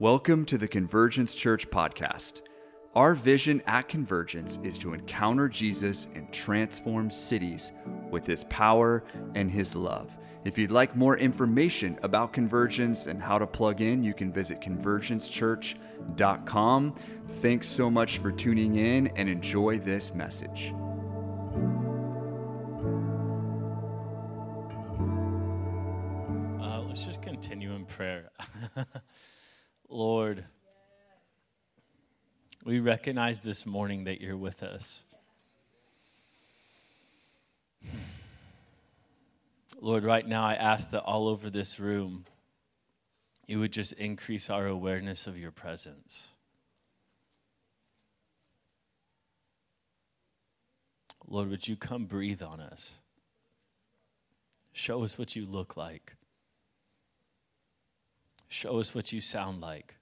Welcome to the Convergence Church podcast. Our vision at Convergence is to encounter Jesus and transform cities with his power and his love. If you'd like more information about Convergence and how to plug in, you can visit convergencechurch.com. Thanks so much for tuning in and enjoy this message. Uh, let's just continue in prayer. Lord, we recognize this morning that you're with us. Lord, right now I ask that all over this room, you would just increase our awareness of your presence. Lord, would you come breathe on us? Show us what you look like. Show us what you sound like.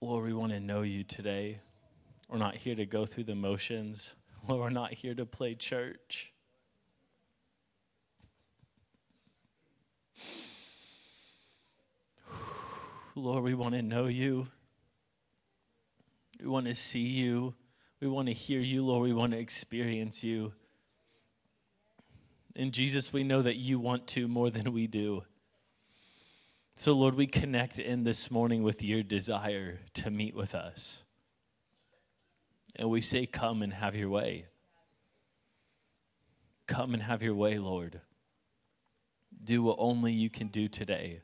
Lord, we want to know you today. We're not here to go through the motions. Lord, we're not here to play church. Lord, we want to know you. We want to see you. We want to hear you, Lord. We want to experience you. And Jesus, we know that you want to more than we do. So, Lord, we connect in this morning with your desire to meet with us. And we say, Come and have your way. Come and have your way, Lord. Do what only you can do today.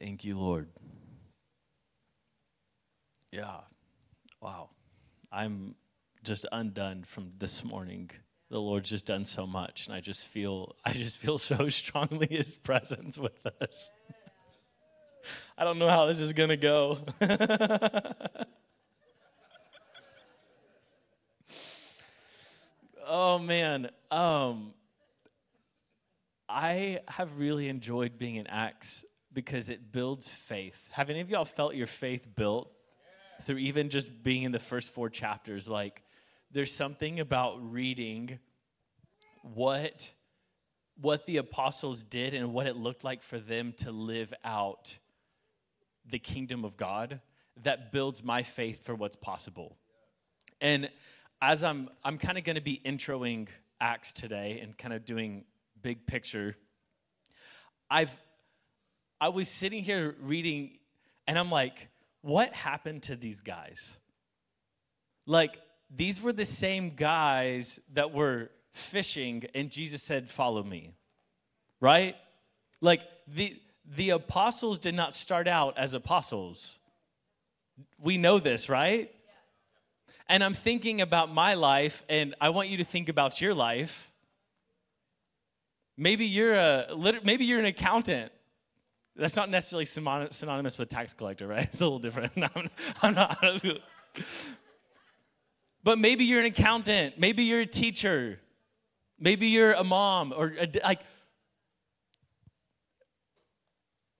Thank you, Lord. Yeah. Wow. I'm just undone from this morning. The Lord's just done so much, and I just feel I just feel so strongly His presence with us. I don't know how this is gonna go. oh man, um, I have really enjoyed being in Acts because it builds faith. Have any of y'all felt your faith built through even just being in the first four chapters? Like there's something about reading what what the apostles did and what it looked like for them to live out the kingdom of God that builds my faith for what's possible. And as I'm I'm kind of going to be introing Acts today and kind of doing big picture I've I was sitting here reading and I'm like what happened to these guys? Like these were the same guys that were fishing and Jesus said, Follow me. Right? Like the the apostles did not start out as apostles. We know this, right? And I'm thinking about my life, and I want you to think about your life. Maybe you're a maybe you're an accountant. That's not necessarily synonymous with tax collector, right? It's a little different. I'm, I'm not. But maybe you're an accountant, maybe you're a teacher, maybe you're a mom, or a, like.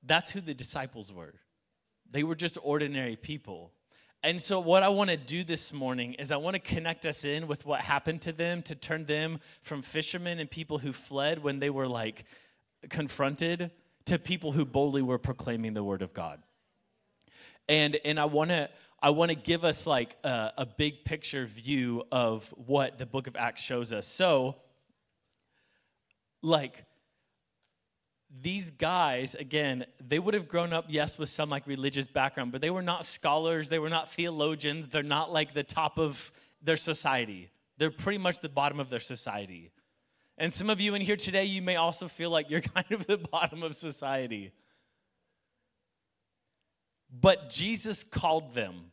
That's who the disciples were. They were just ordinary people. And so, what I want to do this morning is I want to connect us in with what happened to them to turn them from fishermen and people who fled when they were like confronted to people who boldly were proclaiming the word of God. And, and I want to I want to give us like a, a, big picture view of what the book of Acts shows us. So, like, these guys, again, they would have grown up, yes, with some like religious background, but they were not scholars, they were not theologians, they're not like the top of their society. They're pretty much the bottom of their society. And some of you in here today, you may also feel like you're kind of the bottom of society. But Jesus called them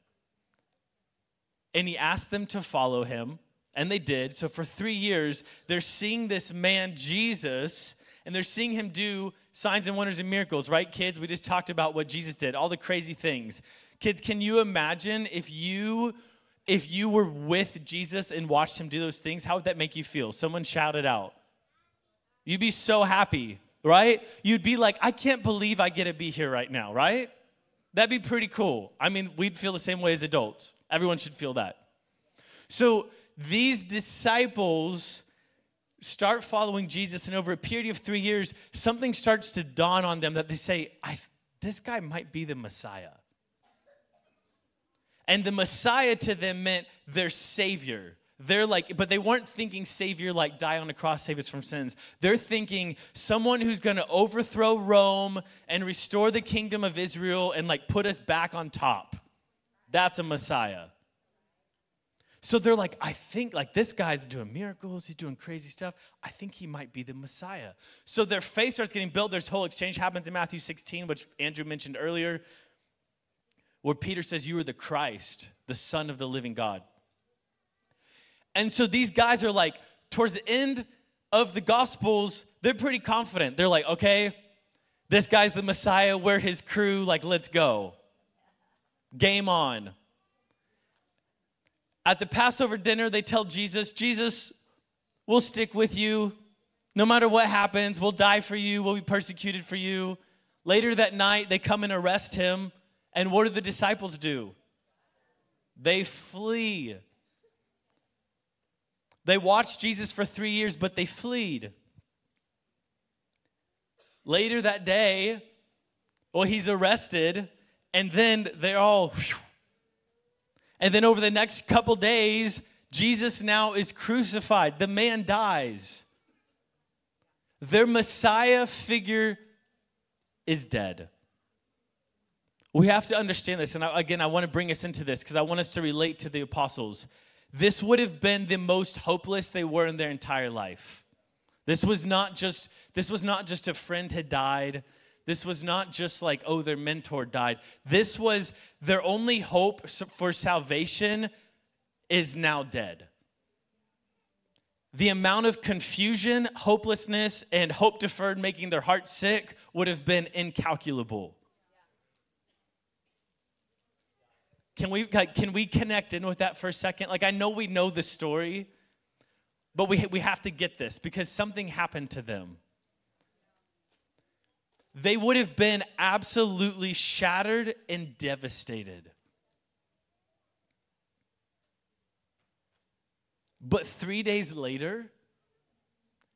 and he asked them to follow him, and they did. So for three years, they're seeing this man, Jesus, and they're seeing him do signs and wonders and miracles, right, kids? We just talked about what Jesus did, all the crazy things. Kids, can you imagine if you if you were with Jesus and watched him do those things, how would that make you feel? Someone shouted out. You'd be so happy, right? You'd be like, I can't believe I get to be here right now, right? That'd be pretty cool. I mean, we'd feel the same way as adults. Everyone should feel that. So these disciples start following Jesus, and over a period of three years, something starts to dawn on them that they say, This guy might be the Messiah. And the Messiah to them meant their Savior. They're like, but they weren't thinking Savior like die on a cross, save us from sins. They're thinking someone who's gonna overthrow Rome and restore the kingdom of Israel and like put us back on top. That's a Messiah. So they're like, I think like this guy's doing miracles, he's doing crazy stuff. I think he might be the Messiah. So their faith starts getting built. This whole exchange happens in Matthew 16, which Andrew mentioned earlier, where Peter says, You are the Christ, the Son of the living God. And so these guys are like, towards the end of the Gospels, they're pretty confident. They're like, okay, this guy's the Messiah, we're his crew, like, let's go. Game on. At the Passover dinner, they tell Jesus, Jesus, we'll stick with you. No matter what happens, we'll die for you, we'll be persecuted for you. Later that night, they come and arrest him. And what do the disciples do? They flee. They watched Jesus for three years, but they fled. Later that day, well, he's arrested, and then they're all. Whew. And then over the next couple days, Jesus now is crucified. The man dies. Their Messiah figure is dead. We have to understand this. And again, I want to bring us into this because I want us to relate to the apostles. This would have been the most hopeless they were in their entire life. This was not just this was not just a friend had died. This was not just like oh their mentor died. This was their only hope for salvation is now dead. The amount of confusion, hopelessness, and hope deferred making their heart sick would have been incalculable. Can we, can we connect in with that for a second? Like, I know we know the story, but we, we have to get this because something happened to them. They would have been absolutely shattered and devastated. But three days later,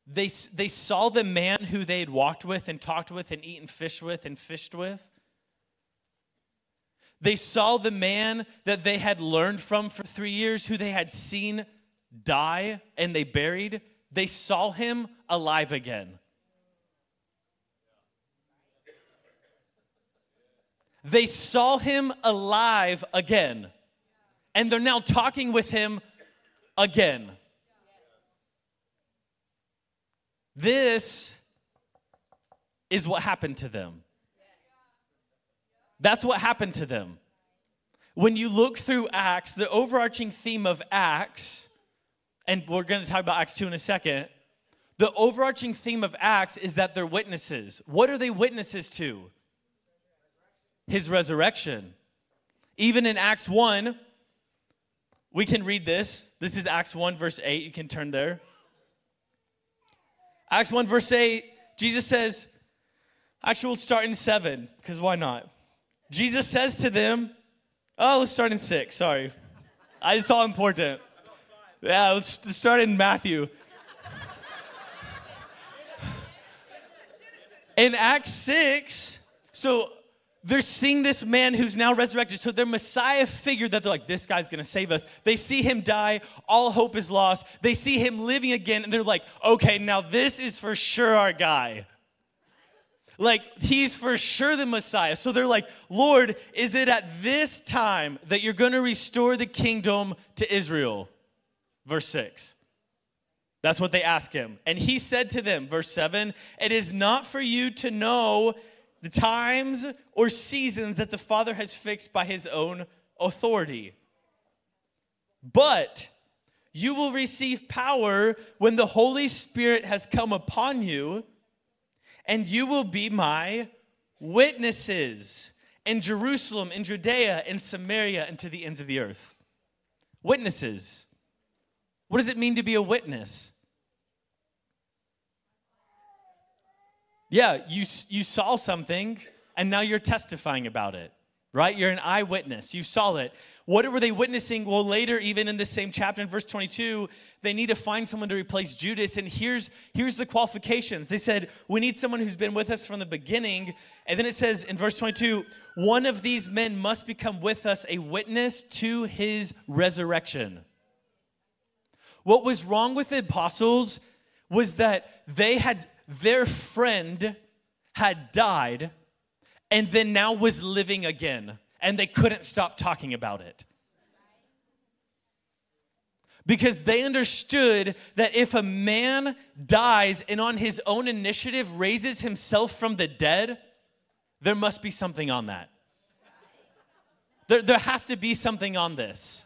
they, they saw the man who they had walked with and talked with and eaten fish with and fished with they saw the man that they had learned from for three years, who they had seen die and they buried. They saw him alive again. They saw him alive again. And they're now talking with him again. This is what happened to them. That's what happened to them. When you look through Acts, the overarching theme of Acts, and we're going to talk about Acts 2 in a second, the overarching theme of Acts is that they're witnesses. What are they witnesses to? His resurrection. Even in Acts 1, we can read this. This is Acts 1, verse 8. You can turn there. Acts 1, verse 8, Jesus says, actually, we'll start in 7, because why not? Jesus says to them, oh, let's start in six. Sorry. It's all important. Yeah, let's start in Matthew. In Acts 6, so they're seeing this man who's now resurrected. So their Messiah figure that they're like, this guy's gonna save us. They see him die, all hope is lost. They see him living again, and they're like, okay, now this is for sure our guy. Like, he's for sure the Messiah. So they're like, Lord, is it at this time that you're to restore the kingdom to Israel? Verse 6. That's what they ask him. And he said to them, verse 7, It is not for you to know the times or seasons that the Father has fixed by his own authority. But you will receive power when the Holy Spirit has come upon you and you will be my witnesses in Jerusalem, in Judea, in Samaria, and to the ends of the earth. Witnesses. What does it mean to be a witness? Yeah, you, you saw something and now you're testifying about it, right? You're an eyewitness. You saw it. What were they witnessing? Well, later, even in the same chapter, in verse 22, they need to find someone to replace Judas. And here's, here's the qualifications. They said, We need someone who's been with us from the beginning. And then it says in verse 22, One of these men must become with us a witness to his resurrection. What was wrong with the apostles was that they had, their friend had died and then now was living again, and they couldn't stop talking about it. Because they understood that if a man dies and on his own initiative raises himself from the dead, there must be something on that. There, there has to be something on this.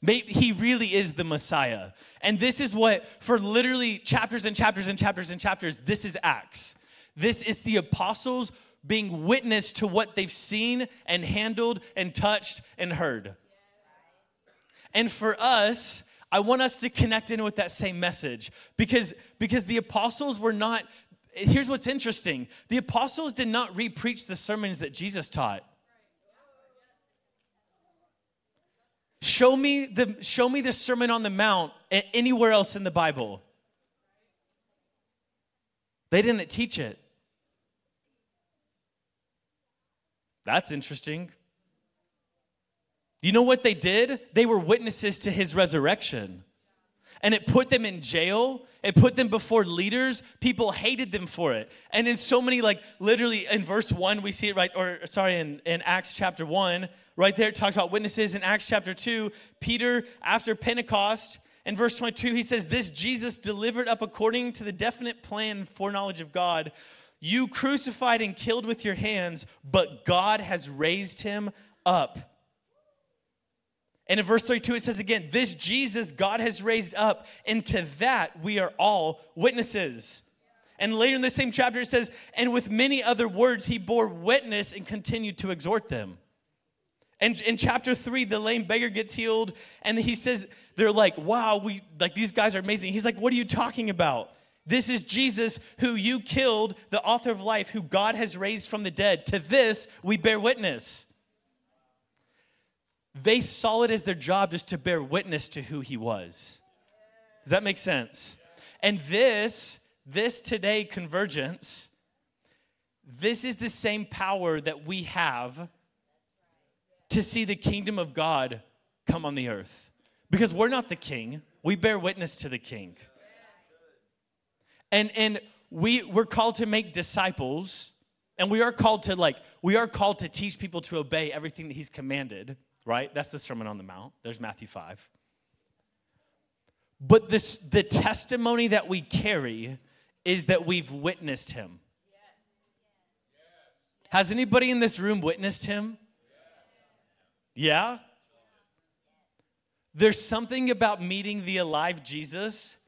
Maybe he really is the Messiah. And this is what, for literally chapters and chapters and chapters and chapters, this is Acts. This is the apostles being witness to what they've seen and handled and touched and heard. And for us, I want us to connect in with that same message because, because the apostles were not, here's what's interesting the apostles did not re-preach the sermons that Jesus taught. Show me the show me the Sermon on the Mount anywhere else in the Bible. They didn't teach it. That's interesting. You know what they did? They were witnesses to his resurrection. And it put them in jail. It put them before leaders. People hated them for it. And in so many, like literally in verse one, we see it right, or sorry, in, in Acts chapter one, right there, it talks about witnesses. In Acts chapter two, Peter, after Pentecost, in verse 22, he says, This Jesus delivered up according to the definite plan foreknowledge of God you crucified and killed with your hands, but God has raised him up. And in verse 32, it says again, This Jesus God has raised up, and to that we are all witnesses. And later in the same chapter, it says, And with many other words, he bore witness and continued to exhort them. And in chapter three, the lame beggar gets healed, and he says, They're like, Wow, we like these guys are amazing. He's like, What are you talking about? This is Jesus who you killed, the author of life, who God has raised from the dead. To this we bear witness. They saw it as their job just to bear witness to who he was. Does that make sense? And this, this today convergence, this is the same power that we have to see the kingdom of God come on the earth. Because we're not the king, we bear witness to the king. And and we we're called to make disciples and we are called to like we are called to teach people to obey everything that he's commanded, right? That's the Sermon on the Mount. There's Matthew 5. But this the testimony that we carry is that we've witnessed him. Has anybody in this room witnessed him? Yeah? There's something about meeting the alive Jesus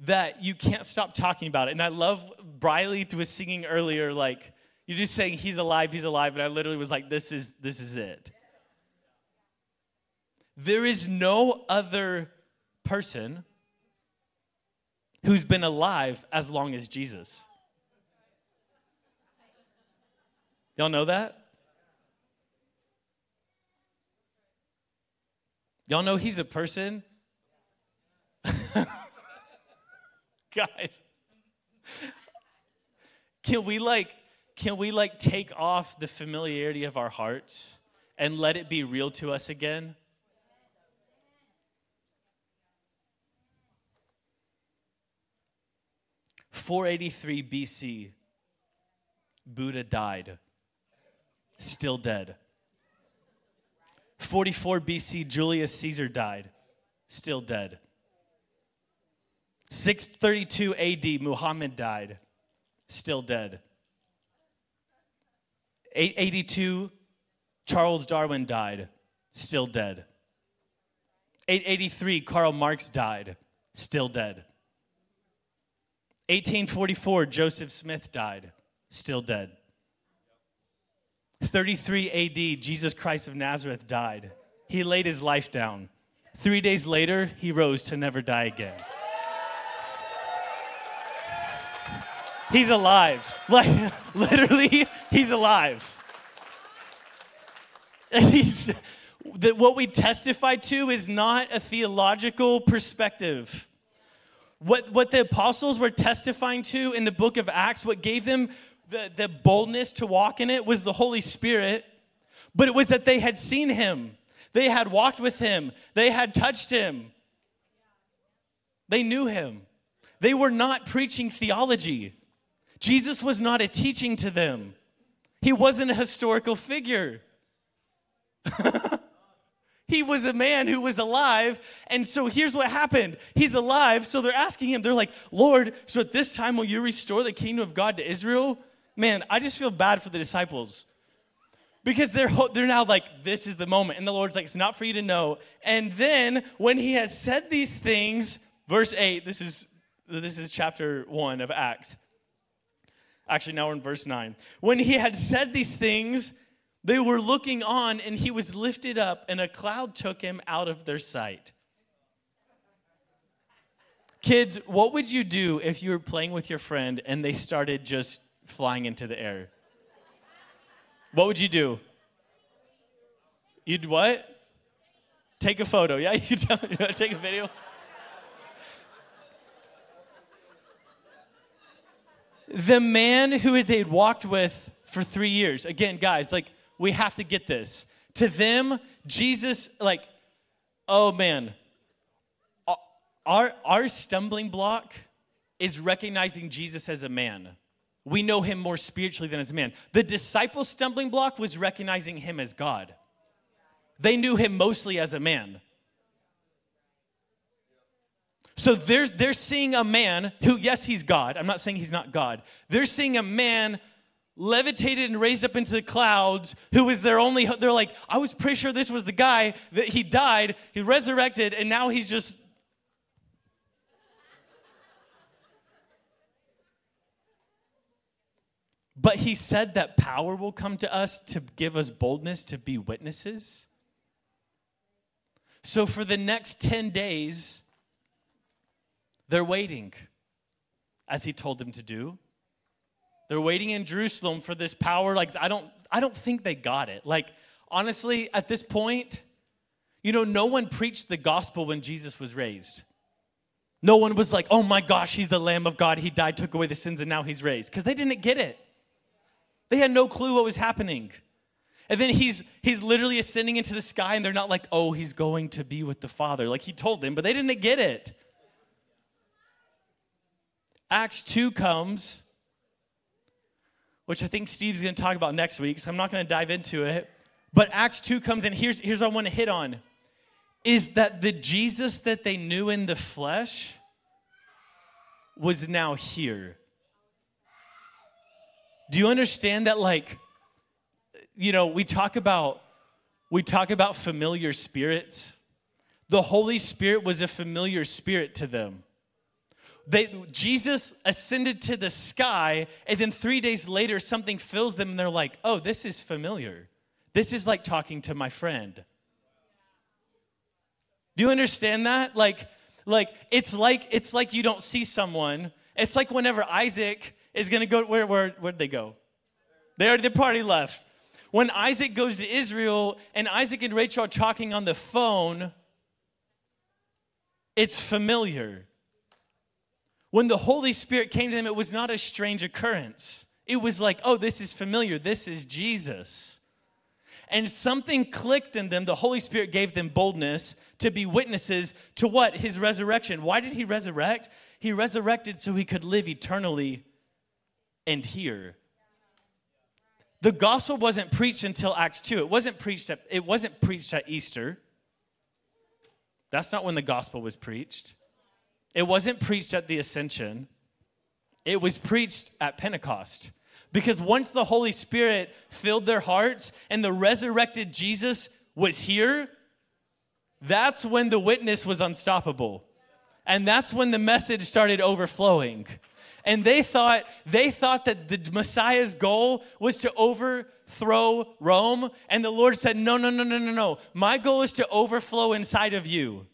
that you can't stop talking about it. And I love Briley was singing earlier, like you're just saying he's alive, he's alive, and I literally was like, this is this is it. There is no other person who's been alive as long as Jesus. Y'all know that? Y'all know he's a person guys. Can we like can we like take off the familiarity of our hearts and let it be real to us again? Four eighty three BC, Buddha died, still dead. 44 BC, Julius Caesar died, still dead. 632 AD, Muhammad died, still dead. 882, Charles Darwin died, still dead. 883, Karl Marx died, still dead. 1844, Joseph Smith died, still dead. 33 AD, Jesus Christ of Nazareth died. He laid his life down. Three days later, he rose to never die again. He's alive. Like, literally, he's alive. He's, that what we testify to is not a theological perspective. What, what the apostles were testifying to in the book of Acts, what gave them the, the boldness to walk in it was the Holy Spirit, but it was that they had seen him. They had walked with him. They had touched him. They knew him. They were not preaching theology. Jesus was not a teaching to them. He wasn't a historical figure. he was a man who was alive. And so here's what happened He's alive. So they're asking him, they're like, Lord, so at this time will you restore the kingdom of God to Israel? Man, I just feel bad for the disciples because they're, they're now like, this is the moment. And the Lord's like, it's not for you to know. And then when he has said these things, verse 8, this is, this is chapter 1 of Acts. Actually, now we're in verse 9. When he had said these things, they were looking on, and he was lifted up, and a cloud took him out of their sight. Kids, what would you do if you were playing with your friend and they started just flying into the air? What would you do? You'd what? Take a photo. Yeah, you tell me. Take a video. the man who they'd walked with for three years. Again, guys, like, we have to get this. To them, Jesus, like, oh man, our, our stumbling block is recognizing Jesus as a man. We know him more spiritually than as a man. The disciples' stumbling block was recognizing him as God. They knew him mostly as a man. So they're, they're seeing a man who, yes, he's God. I'm not saying he's not God. They're seeing a man levitated and raised up into the clouds who was their only, they're like, I was pretty sure this was the guy that he died, he resurrected, and now he's just. But he said that power will come to us to give us boldness to be witnesses. So for the next 10 days, they're waiting, as he told them to do. They're waiting in Jerusalem for this power. Like, I don't, I don't think they got it. Like, honestly, at this point, you know, no one preached the gospel when Jesus was raised. No one was like, oh my gosh, he's the Lamb of God. He died, took away the sins, and now he's raised. Because they didn't get it. They had no clue what was happening. And then he's he's literally ascending into the sky, and they're not like, oh, he's going to be with the Father. Like he told them, but they didn't get it. Acts 2 comes, which I think Steve's going to talk about next week, so I'm not going to dive into it. But Acts 2 comes, in. here's, here's what I want to hit on is that the Jesus that they knew in the flesh was now here. Do you understand that like you know, we talk about we talk about familiar spirits. The Holy Spirit was a familiar spirit to them. They, Jesus ascended to the sky, and then three days later, something fills them, and they're like, oh, this is familiar. This is like talking to my friend. Do you understand that? Like, like it's like it's like you don't see someone. It's like whenever Isaac is gonna go, where where where'd they go? They already the party left. When Isaac goes to Israel and Isaac and Rachel are talking on the phone, it's familiar. When the Holy Spirit came to them, it was not a strange occurrence. It was like, oh, this is familiar. This is Jesus. And something clicked in them. The Holy Spirit gave them boldness to be witnesses to what? His resurrection. Why did he resurrect? He resurrected so he could live eternally and here. The gospel wasn't preached until Acts 2. It wasn't preached at, it wasn't preached at Easter. That's not when the gospel was preached. It wasn't preached at the ascension, it was preached at Pentecost. Because once the Holy Spirit filled their hearts and the resurrected Jesus was here, that's when the witness was unstoppable. And that's when the message started overflowing. And they thought they thought that the Messiah's goal was to overthrow Rome, and the Lord said, "No, no, no, no, no, no. My goal is to overflow inside of you."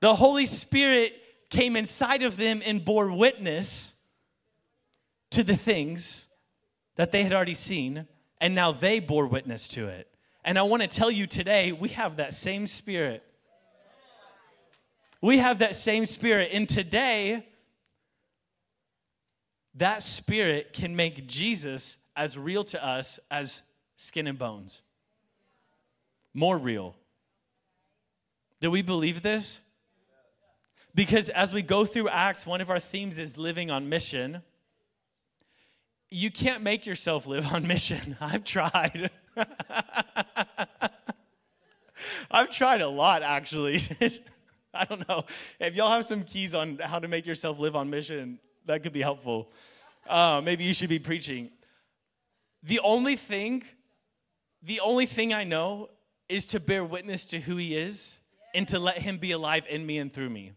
The Holy Spirit came inside of them and bore witness to the things that they had already seen, and now they bore witness to it. And I want to tell you today, we have that same spirit. We have that same spirit. And today, that spirit can make Jesus as real to us as skin and bones. More real. Do we believe this? Because as we go through Acts, one of our themes is living on mission. You can't make yourself live on mission. I've tried. I've tried a lot, actually. I don't know. If y'all have some keys on how to make yourself live on mission, that could be helpful. Uh, maybe you should be preaching. The only thing, the only thing I know is to bear witness to who he is and to let him be alive in me and through me.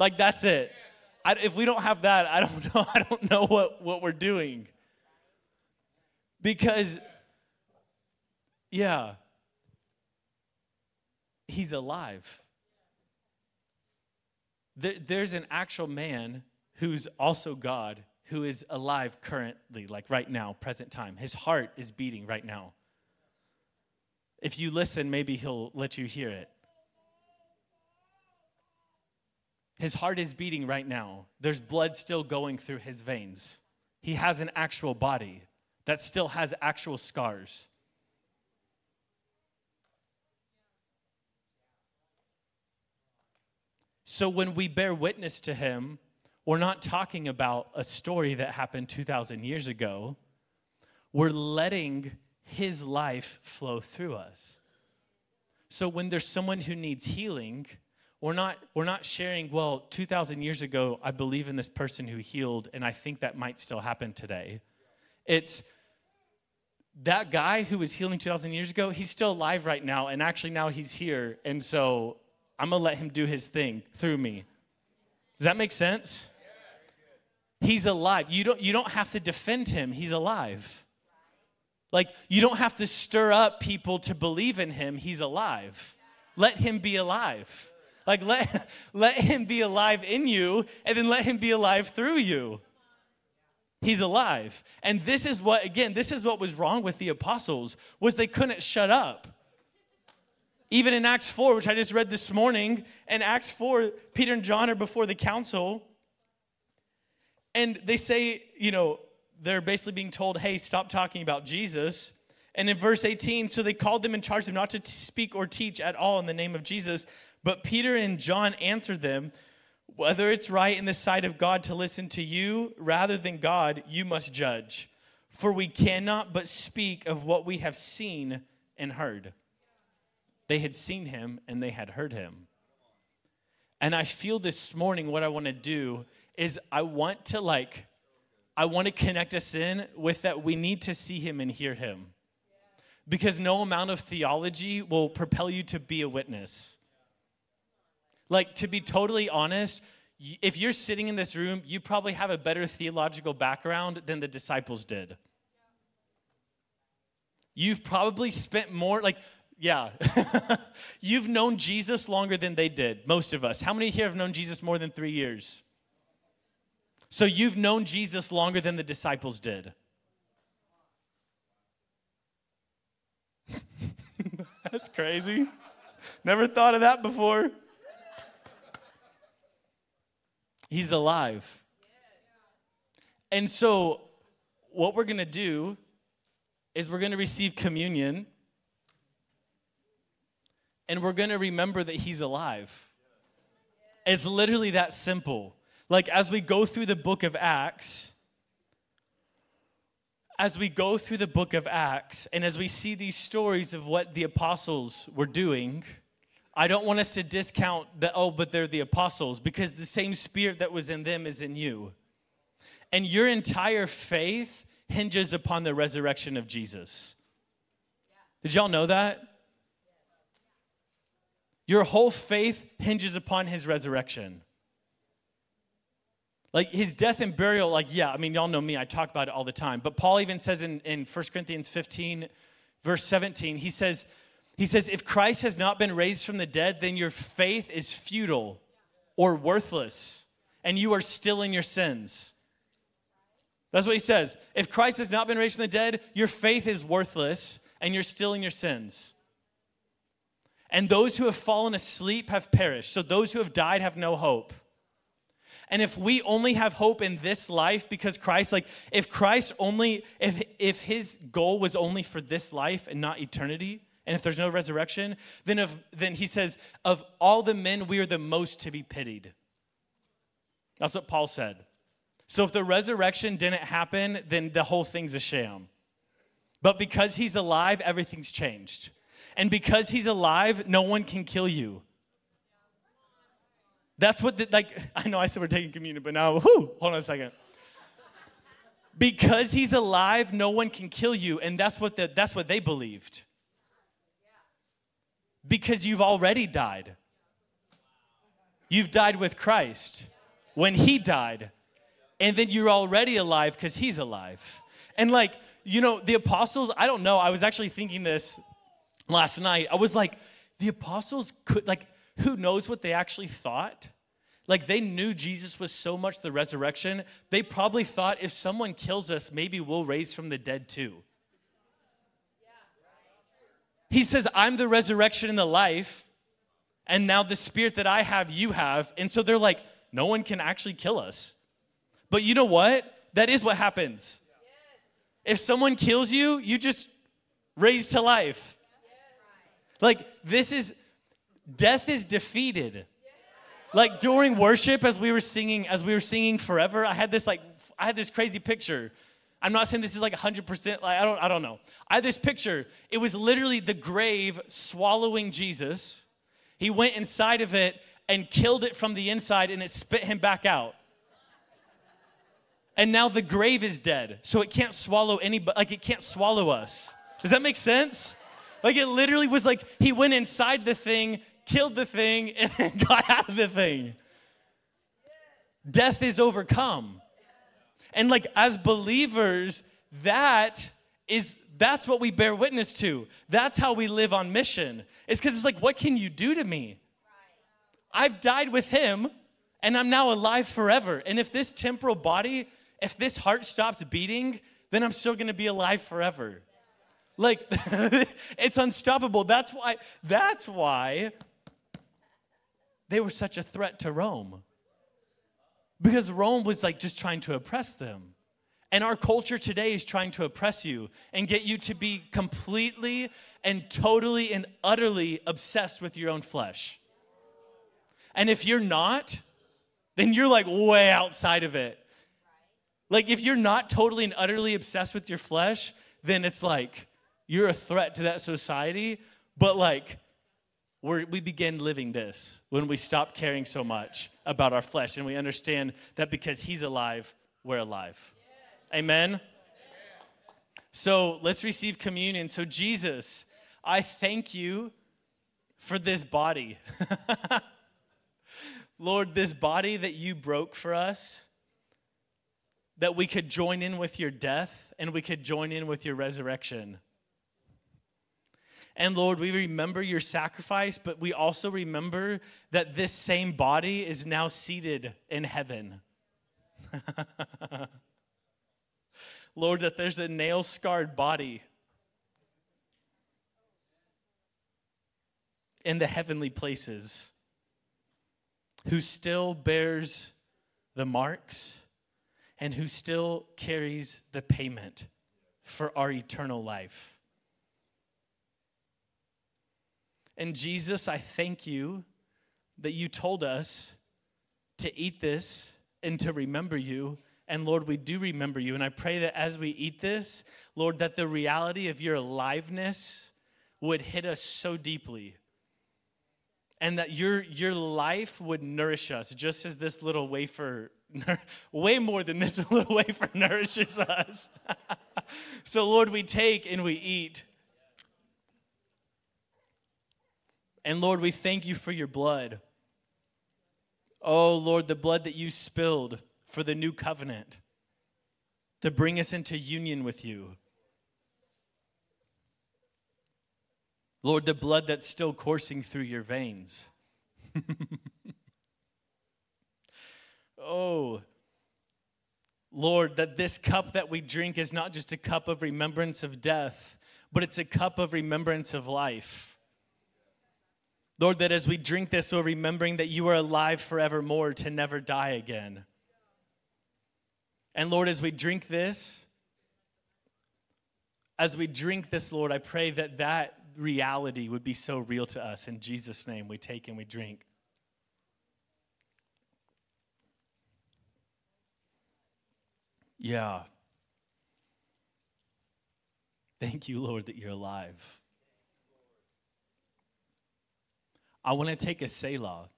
Like that's it. I, if we don't have that, I don't know. I don't know what, what we're doing. Because, yeah, he's alive. There's an actual man who's also God who is alive currently, like right now, present time. His heart is beating right now. If you listen, maybe he'll let you hear it. His heart is beating right now. There's blood still going through his veins. He has an actual body that still has actual scars. So when we bear witness to him, we're not talking about a story that happened 2,000 years ago. We're letting his life flow through us. So when there's someone who needs healing, we're not, we're not sharing, well, 2,000 years ago, I believe in this person who healed, and I think that might still happen today. It's that guy who was healing 2,000 years ago, he's still alive right now, and actually now he's here, and so I'm gonna let him do his thing through me. Does that make sense? He's alive. You don't, you don't have to defend him, he's alive. Like, you don't have to stir up people to believe in him, he's alive. Let him be alive. Like let, let him be alive in you and then let him be alive through you. He's alive. And this is what again, this is what was wrong with the apostles was they couldn't shut up. Even in Acts 4, which I just read this morning, in Acts 4, Peter and John are before the council and they say, you know, they're basically being told, "Hey, stop talking about Jesus." And in verse 18, so they called them and charged them not to speak or teach at all in the name of Jesus, but Peter and John answered them, Whether it's right in the sight of God to listen to you rather than God, you must judge. For we cannot but speak of what we have seen and heard. They had seen him and they had heard him. And I feel this morning what I want to do is I want to like, I want to connect us in with that we need to see him and hear him. Because no amount of theology will propel you to be a witness. Like, to be totally honest, if you're sitting in this room, you probably have a better theological background than the disciples did. You've probably spent more, like, yeah. You've known Jesus longer than they did, most of us. How many here have known Jesus more than three years? So you've known Jesus longer than the disciples did. That's crazy. Never thought of that before. He's alive. And so, what we're going to do is we're going to receive communion and we're going to remember that He's alive. It's literally that simple. Like, as we go through the book of Acts, as we go through the book of Acts, and as we see these stories of what the apostles were doing, I don't want us to discount the, oh, but they're the apostles, because the same spirit that was in them is in you. And your entire faith hinges upon the resurrection of Jesus. Did y'all know that? Your whole faith hinges upon his resurrection. Like his death and burial, like, yeah, I mean, y'all know me, I talk about it all the time. But Paul even says in, in 1 Corinthians 15, verse 17, he says, he says, if Christ has not been raised from the dead, then your faith is futile or worthless, and you are still in your sins. That's what he says. If Christ has not been raised from the dead, your faith is worthless, and you're still in your sins. And those who have fallen asleep have perished. So those who have died have no hope. And if we only have hope in this life because Christ, like, if Christ only, if, if his goal was only for this life and not eternity, and if there's no resurrection, then, if, then he says, of all the men, we are the most to be pitied. That's what Paul said. So if the resurrection didn't happen, then the whole thing's a sham. But because he's alive, everything's changed. And because he's alive, no one can kill you. That's what, the, like, I know I said we're taking communion, but now, whoo, hold on a second. Because he's alive, no one can kill you, and that's what, the, that's what they believed. Because you've already died. You've died with Christ when he died, and then you're already alive because he's alive. And like, you know, the apostles, I don't know, I was actually thinking this last night. I was like, the apostles could, like, who knows what they actually thought? Like they knew Jesus was so much the resurrection, they probably thought if someone kills us, maybe we'll raise from the dead too. He says, I'm the resurrection and the life, and now the spirit that I have, you have. And so they're like, no one can actually kill us. But you know what? That is what happens. If someone kills you, you just raise to life. Like, this is death is defeated. Like during worship, as we were singing, as we were singing forever, I had this like, I had this crazy picture. I'm not saying this is like 100%, like, I don't, I don't know. I had this picture. It was literally the grave swallowing Jesus. He went inside of it and killed it from the inside and it spit him back out. And now the grave is dead, so it can't swallow anybody, like it can't swallow us. Does that make sense? Like it literally was like he went inside the thing, killed the thing, and got out of the thing. Death is overcome. And like as believers, that is that's what we bear witness to. That's how we live on mission. It's because it's like, what can you do to me? I've died with him and I'm now alive forever. And if this temporal body, if this heart stops beating, then I'm still gonna be alive forever. Like it's unstoppable. That's why that's why they were such a threat to Rome. Because Rome was like just trying to oppress them. And our culture today is trying to oppress you and get you to be completely and totally and utterly obsessed with your own flesh. And if you're not, then you're like way outside of it. Like if you're not totally and utterly obsessed with your flesh, then it's like you're a threat to that society. But like we we begin living this when we stop caring so much about our flesh and we understand that because He's alive, we're alive. Amen? So let's receive communion. So, Jesus, I thank you for this body. Lord, this body that you broke for us, that we could join in with your death and we could join in with your resurrection. And Lord, we remember your sacrifice, but we also remember that this same body is now seated in heaven. Lord, that there's a nail scarred body in the heavenly places who still bears the marks and who still carries the payment for our eternal life. And Jesus, I thank you that you told us to eat this and to remember you. And Lord, we do remember you. And I pray that as we eat this, Lord, that the reality of your aliveness would hit us so deeply and that your, your life would nourish us just as this little wafer, way more than this little wafer nourishes us. so, Lord, we take and we eat. And Lord, we thank you for your blood. Oh, Lord, the blood that you spilled for the new covenant to bring us into union with you. Lord, the blood that's still coursing through your veins. oh, Lord, that this cup that we drink is not just a cup of remembrance of death, but it's a cup of remembrance of life. Lord, that as we drink this, we're remembering that you are alive forevermore to never die again. And Lord, as we drink this, as we drink this, Lord, I pray that that reality would be so real to us. In Jesus' name, we take and we drink. Yeah. Thank you, Lord, that you're alive. I want to take a Selah.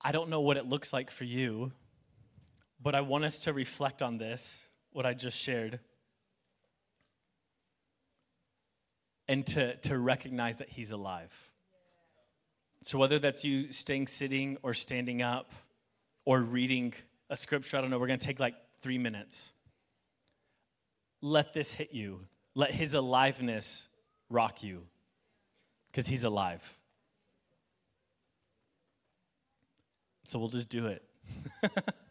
I don't know what it looks like for you, but I want us to reflect on this, what I just shared, and to, to recognize that He's alive. So, whether that's you staying sitting or standing up or reading a scripture, I don't know, we're going to take like three minutes. Let this hit you. Let His aliveness rock you because He's alive. So we'll just do it.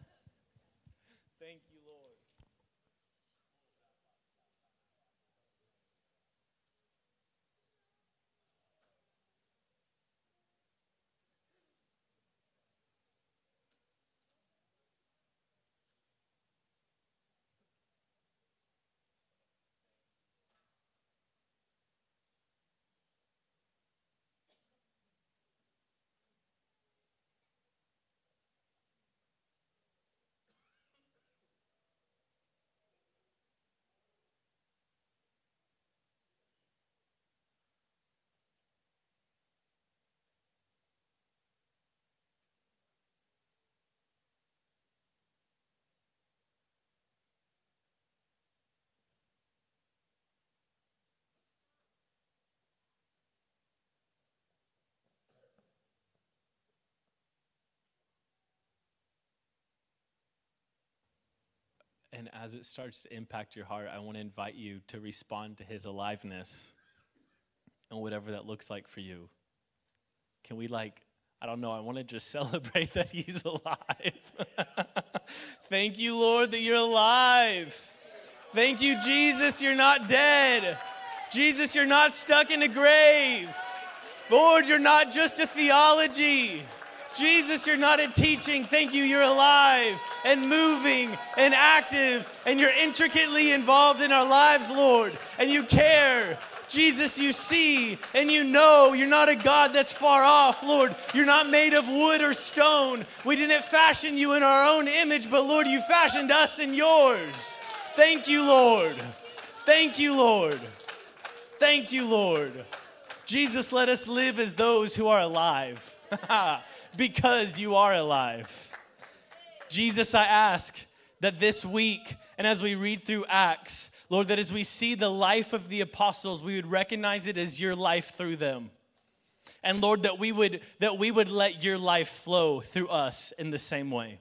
And as it starts to impact your heart, I want to invite you to respond to his aliveness and whatever that looks like for you. Can we, like, I don't know, I want to just celebrate that he's alive. Thank you, Lord, that you're alive. Thank you, Jesus, you're not dead. Jesus, you're not stuck in a grave. Lord, you're not just a theology. Jesus, you're not a teaching. Thank you, you're alive and moving and active, and you're intricately involved in our lives, Lord, and you care. Jesus, you see and you know you're not a God that's far off, Lord. You're not made of wood or stone. We didn't fashion you in our own image, but Lord, you fashioned us in yours. Thank you, Lord. Thank you, Lord. Thank you, Lord. Jesus, let us live as those who are alive because you are alive. Jesus, I ask that this week and as we read through Acts, Lord, that as we see the life of the apostles, we would recognize it as your life through them. And Lord, that we would that we would let your life flow through us in the same way.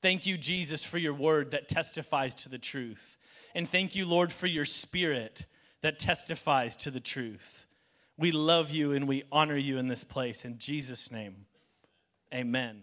Thank you, Jesus, for your word that testifies to the truth. And thank you, Lord, for your spirit that testifies to the truth. We love you and we honor you in this place. In Jesus' name, amen.